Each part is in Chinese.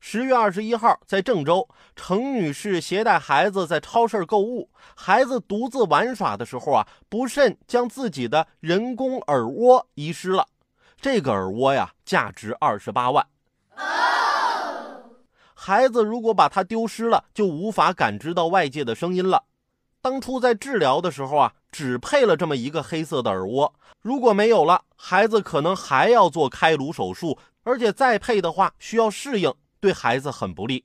十月二十一号，在郑州，程女士携带孩子在超市购物，孩子独自玩耍的时候啊，不慎将自己的人工耳蜗遗失了。这个耳蜗呀，价值二十八万。孩子如果把它丢失了，就无法感知到外界的声音了。当初在治疗的时候啊，只配了这么一个黑色的耳蜗，如果没有了，孩子可能还要做开颅手术，而且再配的话需要适应。对孩子很不利。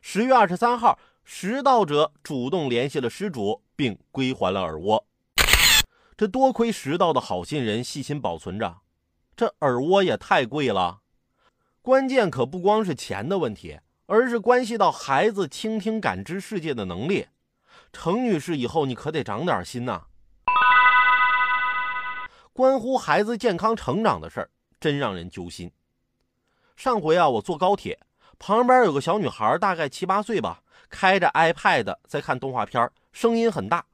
十月二十三号，拾到者主动联系了失主，并归还了耳蜗。这多亏拾到的好心人细心保存着，这耳蜗也太贵了。关键可不光是钱的问题，而是关系到孩子倾听感知世界的能力。程女士，以后你可得长点心呐！关乎孩子健康成长的事儿，真让人揪心。上回啊，我坐高铁。旁边有个小女孩，大概七八岁吧，开着 iPad 在看动画片，声音很大。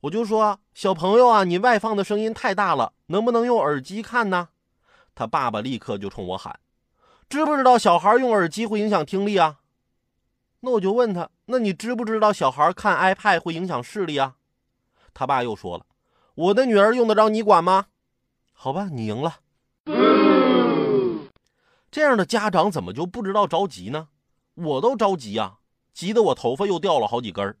我就说：“小朋友啊，你外放的声音太大了，能不能用耳机看呢？”他爸爸立刻就冲我喊：“知不知道小孩用耳机会影响听力啊？”那我就问他：“那你知不知道小孩看 iPad 会影响视力啊？”他爸又说了：“我的女儿用得着你管吗？”好吧，你赢了。这样的家长怎么就不知道着急呢？我都着急啊，急得我头发又掉了好几根儿。